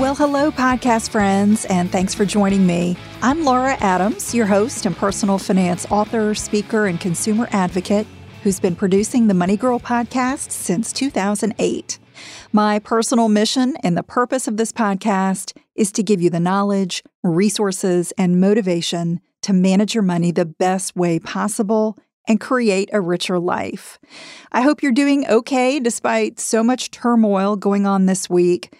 Well, hello, podcast friends, and thanks for joining me. I'm Laura Adams, your host and personal finance author, speaker, and consumer advocate who's been producing the Money Girl podcast since 2008. My personal mission and the purpose of this podcast is to give you the knowledge, resources, and motivation to manage your money the best way possible and create a richer life. I hope you're doing okay despite so much turmoil going on this week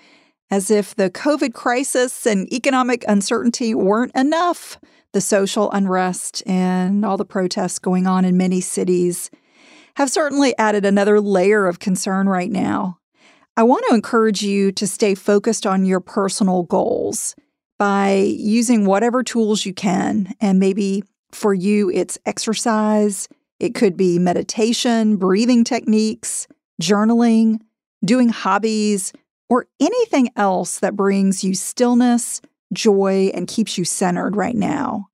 as if the COVID crisis and economic uncertainty weren't enough. The social unrest and all the protests going on in many cities have certainly added another layer of concern right now. I want to encourage you to stay focused on your personal goals by using whatever tools you can. And maybe for you, it's exercise, it could be meditation, breathing techniques, journaling, doing hobbies, or anything else that brings you stillness, joy, and keeps you centered right now.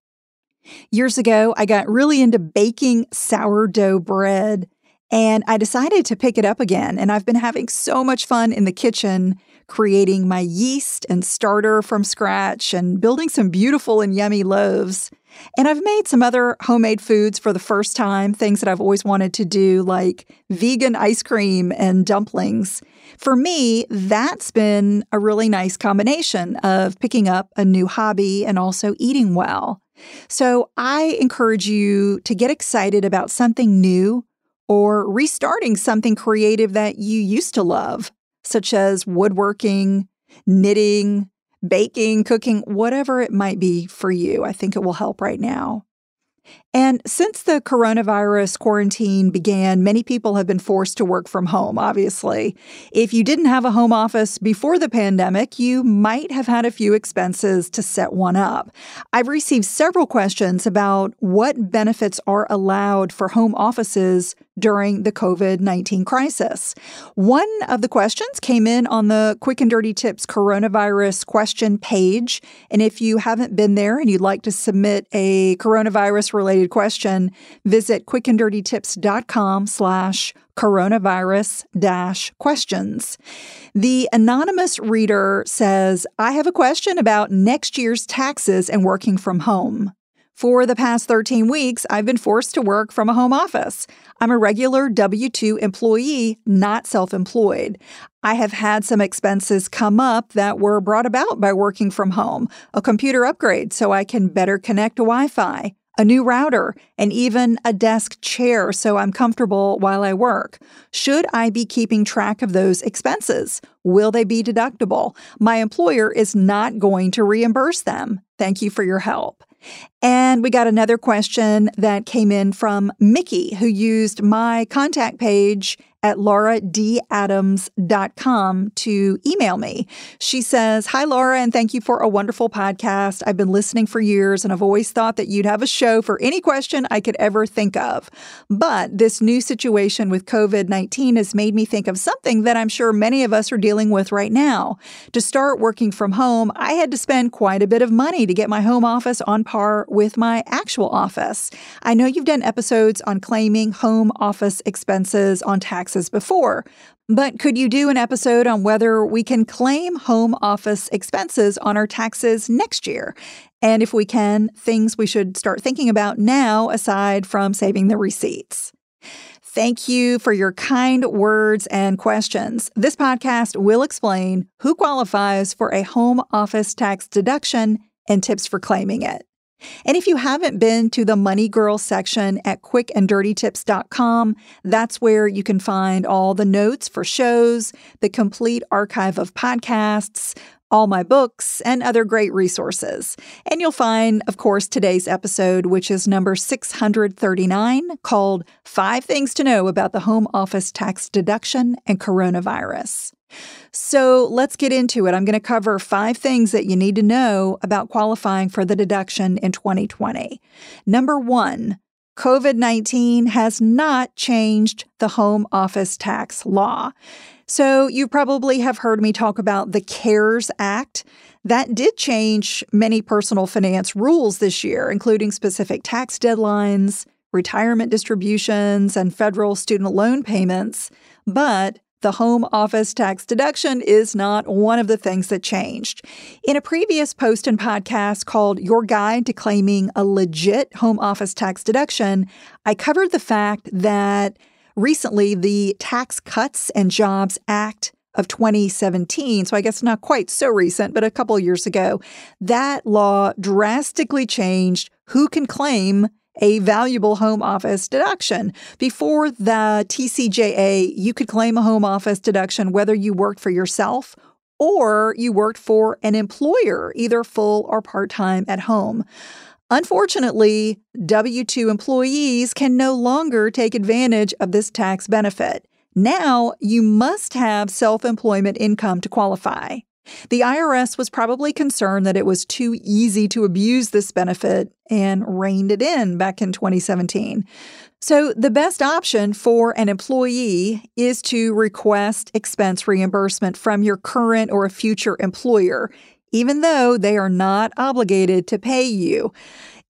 Years ago, I got really into baking sourdough bread and I decided to pick it up again. And I've been having so much fun in the kitchen creating my yeast and starter from scratch and building some beautiful and yummy loaves. And I've made some other homemade foods for the first time, things that I've always wanted to do, like vegan ice cream and dumplings. For me, that's been a really nice combination of picking up a new hobby and also eating well. So I encourage you to get excited about something new or restarting something creative that you used to love, such as woodworking, knitting, baking, cooking, whatever it might be for you. I think it will help right now. And since the coronavirus quarantine began, many people have been forced to work from home, obviously. If you didn't have a home office before the pandemic, you might have had a few expenses to set one up. I've received several questions about what benefits are allowed for home offices during the COVID 19 crisis. One of the questions came in on the Quick and Dirty Tips coronavirus question page. And if you haven't been there and you'd like to submit a coronavirus related question, visit quickanddirtytips.com slash coronavirus dash questions. The anonymous reader says, I have a question about next year's taxes and working from home. For the past 13 weeks, I've been forced to work from a home office. I'm a regular W 2 employee, not self employed. I have had some expenses come up that were brought about by working from home a computer upgrade so I can better connect to Wi Fi, a new router, and even a desk chair so I'm comfortable while I work. Should I be keeping track of those expenses? Will they be deductible? My employer is not going to reimburse them. Thank you for your help. And we got another question that came in from Mickey, who used my contact page at lauradadams.com to email me. She says, Hi, Laura, and thank you for a wonderful podcast. I've been listening for years and I've always thought that you'd have a show for any question I could ever think of. But this new situation with COVID 19 has made me think of something that I'm sure many of us are dealing with right now. To start working from home, I had to spend quite a bit of money to get my home office on par with my actual office. I know you've done episodes on claiming home office expenses on taxes taxes before. But could you do an episode on whether we can claim home office expenses on our taxes next year? And if we can, things we should start thinking about now aside from saving the receipts. Thank you for your kind words and questions. This podcast will explain who qualifies for a home office tax deduction and tips for claiming it. And if you haven't been to the Money Girl section at quickanddirtytips.com, that's where you can find all the notes for shows, the complete archive of podcasts, all my books, and other great resources. And you'll find, of course, today's episode, which is number 639, called Five Things to Know About the Home Office Tax Deduction and Coronavirus. So let's get into it. I'm going to cover five things that you need to know about qualifying for the deduction in 2020. Number one, COVID 19 has not changed the home office tax law. So, you probably have heard me talk about the CARES Act. That did change many personal finance rules this year, including specific tax deadlines, retirement distributions, and federal student loan payments. But the home office tax deduction is not one of the things that changed. In a previous post and podcast called Your Guide to Claiming a Legit Home Office Tax Deduction, I covered the fact that recently the Tax Cuts and Jobs Act of 2017, so I guess not quite so recent, but a couple years ago, that law drastically changed who can claim a valuable home office deduction. Before the TCJA, you could claim a home office deduction whether you worked for yourself or you worked for an employer, either full or part time at home. Unfortunately, W 2 employees can no longer take advantage of this tax benefit. Now, you must have self employment income to qualify. The IRS was probably concerned that it was too easy to abuse this benefit and reined it in back in 2017. So, the best option for an employee is to request expense reimbursement from your current or future employer even though they are not obligated to pay you.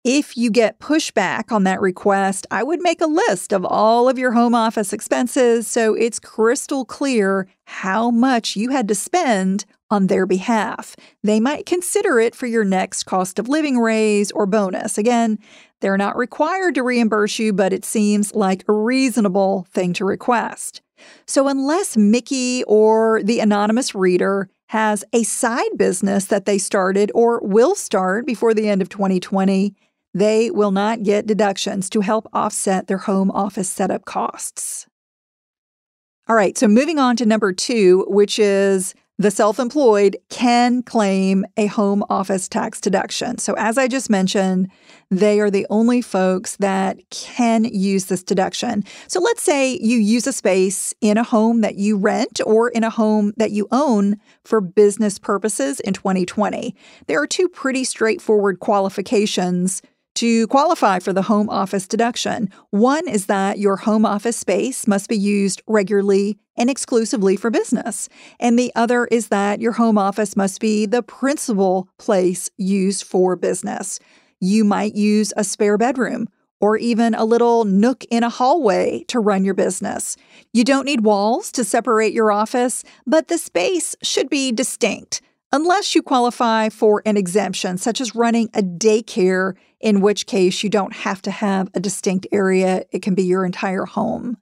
If you get pushback on that request, I would make a list of all of your home office expenses so it's crystal clear how much you had to spend on their behalf. They might consider it for your next cost of living raise or bonus. Again, they're not required to reimburse you, but it seems like a reasonable thing to request. So, unless Mickey or the anonymous reader has a side business that they started or will start before the end of 2020, they will not get deductions to help offset their home office setup costs. All right, so moving on to number two, which is the self employed can claim a home office tax deduction. So, as I just mentioned, they are the only folks that can use this deduction. So, let's say you use a space in a home that you rent or in a home that you own for business purposes in 2020. There are two pretty straightforward qualifications to qualify for the home office deduction. One is that your home office space must be used regularly and exclusively for business. And the other is that your home office must be the principal place used for business. You might use a spare bedroom or even a little nook in a hallway to run your business. You don't need walls to separate your office, but the space should be distinct unless you qualify for an exemption, such as running a daycare, in which case you don't have to have a distinct area. It can be your entire home.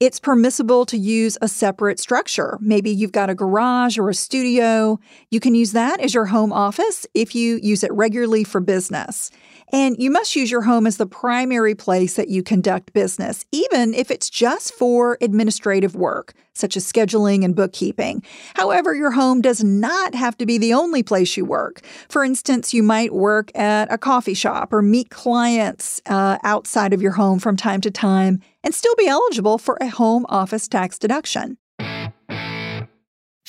It's permissible to use a separate structure. Maybe you've got a garage or a studio. You can use that as your home office if you use it regularly for business. And you must use your home as the primary place that you conduct business, even if it's just for administrative work, such as scheduling and bookkeeping. However, your home does not have to be the only place you work. For instance, you might work at a coffee shop or meet clients uh, outside of your home from time to time and still be eligible for a home office tax deduction.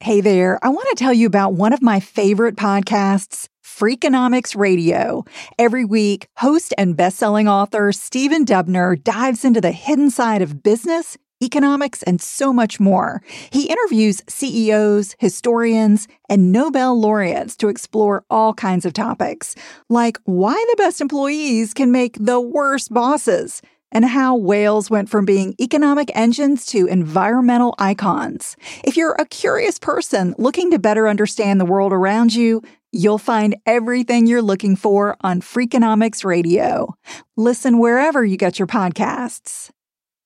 Hey there, I want to tell you about one of my favorite podcasts Freakonomics Radio. Every week, host and best-selling author Stephen Dubner dives into the hidden side of business, economics, and so much more. He interviews CEOs, historians, and Nobel laureates to explore all kinds of topics, like why the best employees can make the worst bosses and how whales went from being economic engines to environmental icons. If you're a curious person looking to better understand the world around you, you'll find everything you're looking for on Freakonomics Radio. Listen wherever you get your podcasts.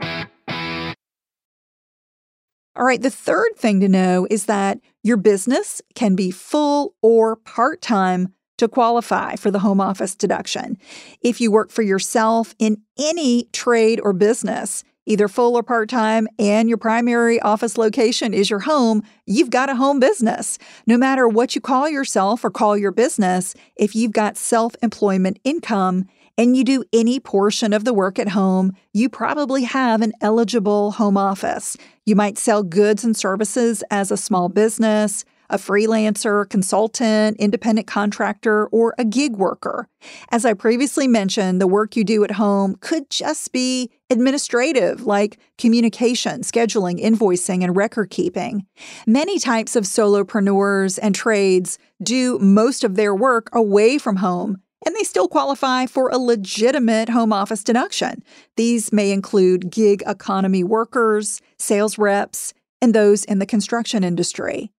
All right, the third thing to know is that your business can be full or part time to qualify for the home office deduction. If you work for yourself in any trade or business, either full or part time, and your primary office location is your home, you've got a home business. No matter what you call yourself or call your business, if you've got self employment income, and you do any portion of the work at home, you probably have an eligible home office. You might sell goods and services as a small business a freelancer, consultant, independent contractor, or a gig worker. As I previously mentioned, the work you do at home could just be administrative, like communication, scheduling, invoicing, and record keeping. Many types of solopreneurs and trades do most of their work away from home and they still qualify for a legitimate home office deduction. These may include gig economy workers, sales reps, and those in the construction industry.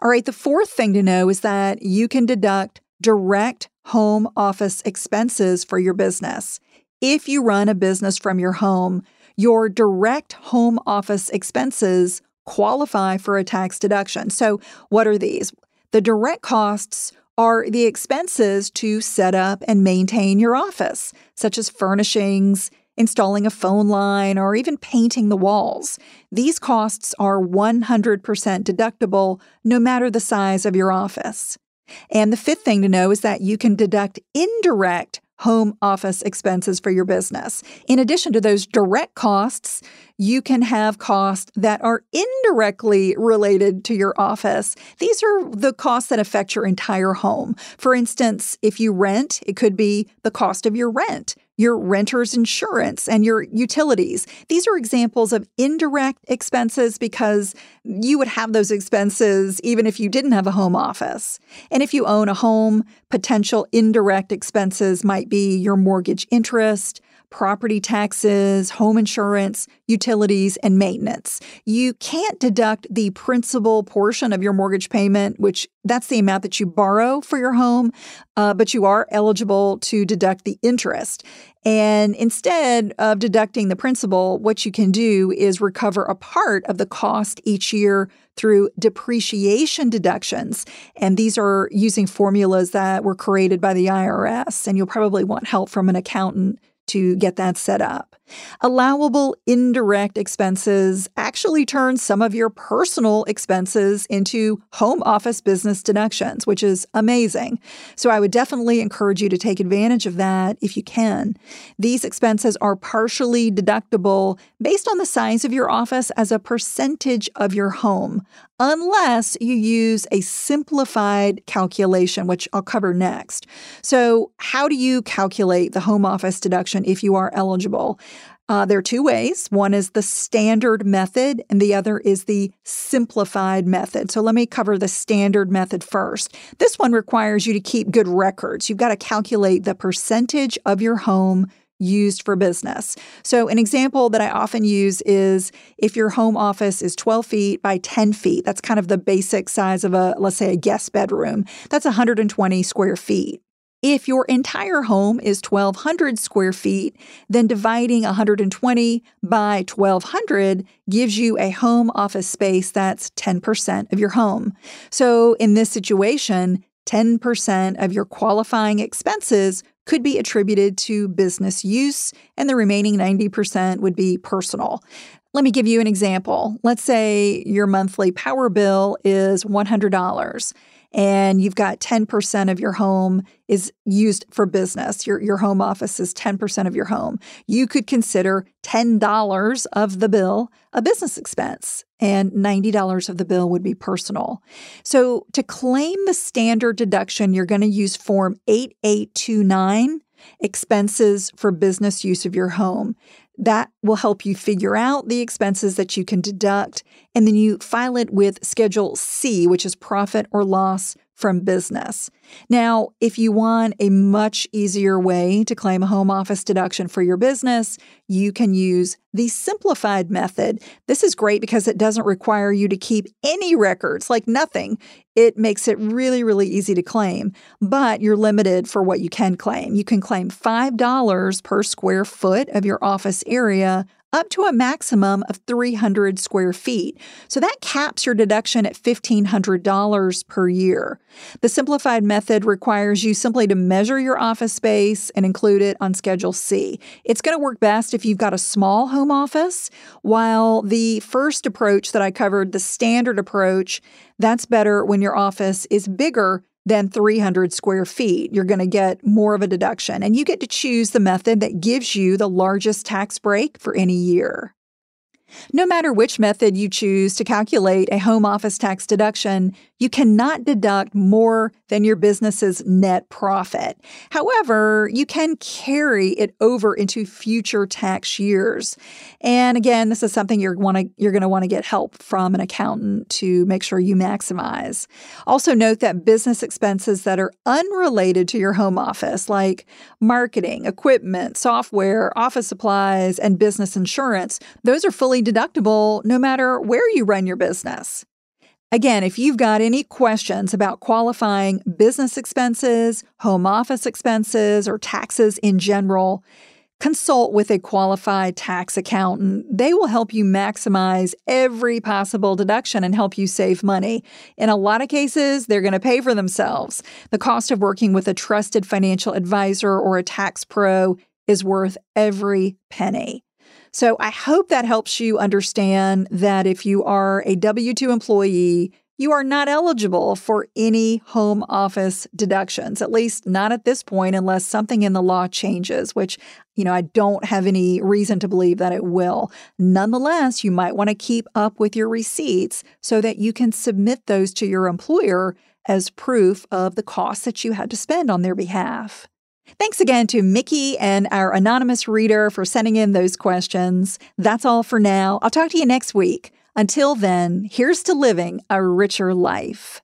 All right, the fourth thing to know is that you can deduct direct home office expenses for your business. If you run a business from your home, your direct home office expenses qualify for a tax deduction. So, what are these? The direct costs are the expenses to set up and maintain your office, such as furnishings, installing a phone line, or even painting the walls. These costs are 100% deductible no matter the size of your office. And the fifth thing to know is that you can deduct indirect home office expenses for your business. In addition to those direct costs, you can have costs that are indirectly related to your office. These are the costs that affect your entire home. For instance, if you rent, it could be the cost of your rent your renter's insurance, and your utilities. These are examples of indirect expenses because you would have those expenses even if you didn't have a home office. And if you own a home, potential indirect expenses might be your mortgage interest, property taxes, home insurance, utilities, and maintenance. You can't deduct the principal portion of your mortgage payment, which that's the amount that you borrow for your home, uh, but you are eligible to deduct the interest. And instead of deducting the principal, what you can do is recover a part of the cost each year through depreciation deductions. And these are using formulas that were created by the IRS. And you'll probably want help from an accountant to get that set up. Allowable indirect expenses actually turn some of your personal expenses into home office business deductions, which is amazing. So I would definitely encourage you to take advantage of that if you can. These expenses are partially deductible based on the size of your office as a percentage of your home, unless you use a simplified calculation, which I'll cover next. So, how do you calculate the home office deduction if you are eligible? Uh, there are two ways. One is the standard method, and the other is the simplified method. So let me cover the standard method first. This one requires you to keep good records. You've got to calculate the percentage of your home used for business. So, an example that I often use is if your home office is 12 feet by 10 feet, that's kind of the basic size of a, let's say, a guest bedroom, that's 120 square feet. If your entire home is 1,200 square feet, then dividing 120 by 1,200 gives you a home office space that's 10% of your home. So, in this situation, 10% of your qualifying expenses could be attributed to business use, and the remaining 90% would be personal. Let me give you an example. Let's say your monthly power bill is $100 and you've got 10% of your home is used for business, your, your home office is 10% of your home, you could consider $10 of the bill a business expense and $90 of the bill would be personal. So to claim the standard deduction, you're going to use Form 8829 expenses for business use of your home. That will help you figure out the expenses that you can deduct, and then you file it with Schedule C, which is profit or loss from business. Now, if you want a much easier way to claim a home office deduction for your business, you can use the simplified method. This is great because it doesn't require you to keep any records, like nothing. It makes it really, really easy to claim, but you're limited for what you can claim. You can claim $5 per square foot of your office area up to a maximum of 300 square feet. So that caps your deduction at $1,500 per year. The simplified method requires you simply to measure your office space and include it on Schedule C. It's going to work best if you've got a small home office, while the first approach that I covered, the standard approach, that's better when your office is bigger than 300 square feet. You're going to get more of a deduction, and you get to choose the method that gives you the largest tax break for any year. No matter which method you choose to calculate a home office tax deduction, you cannot deduct more than your business's net profit. However, you can carry it over into future tax years. And again, this is something you're want to you're going to want to get help from an accountant to make sure you maximize. Also note that business expenses that are unrelated to your home office like marketing, equipment, software, office supplies, and business insurance, those are fully deductible no matter where you run your business. Again, if you've got any questions about qualifying business expenses, home office expenses, or taxes in general, consult with a qualified tax accountant. They will help you maximize every possible deduction and help you save money. In a lot of cases, they're going to pay for themselves. The cost of working with a trusted financial advisor or a tax pro is worth every penny. So I hope that helps you understand that if you are a W 2 employee, you are not eligible for any home office deductions, at least not at this point, unless something in the law changes, which, you know, I don't have any reason to believe that it will. Nonetheless, you might want to keep up with your receipts so that you can submit those to your employer as proof of the costs that you had to spend on their behalf. Thanks again to Mickey and our anonymous reader for sending in those questions. That's all for now. I'll talk to you next week. Until then, here's to living a richer life.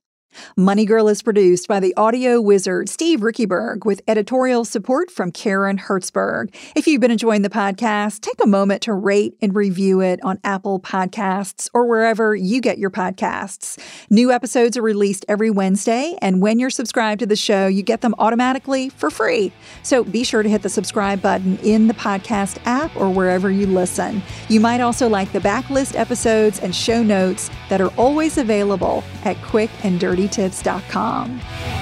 Money Girl is produced by the audio wizard Steve Riekeberg with editorial support from Karen Hertzberg. If you've been enjoying the podcast, take a moment to rate and review it on Apple Podcasts or wherever you get your podcasts. New episodes are released every Wednesday, and when you're subscribed to the show, you get them automatically for free. So be sure to hit the subscribe button in the podcast app or wherever you listen. You might also like the backlist episodes and show notes that are always available at quick and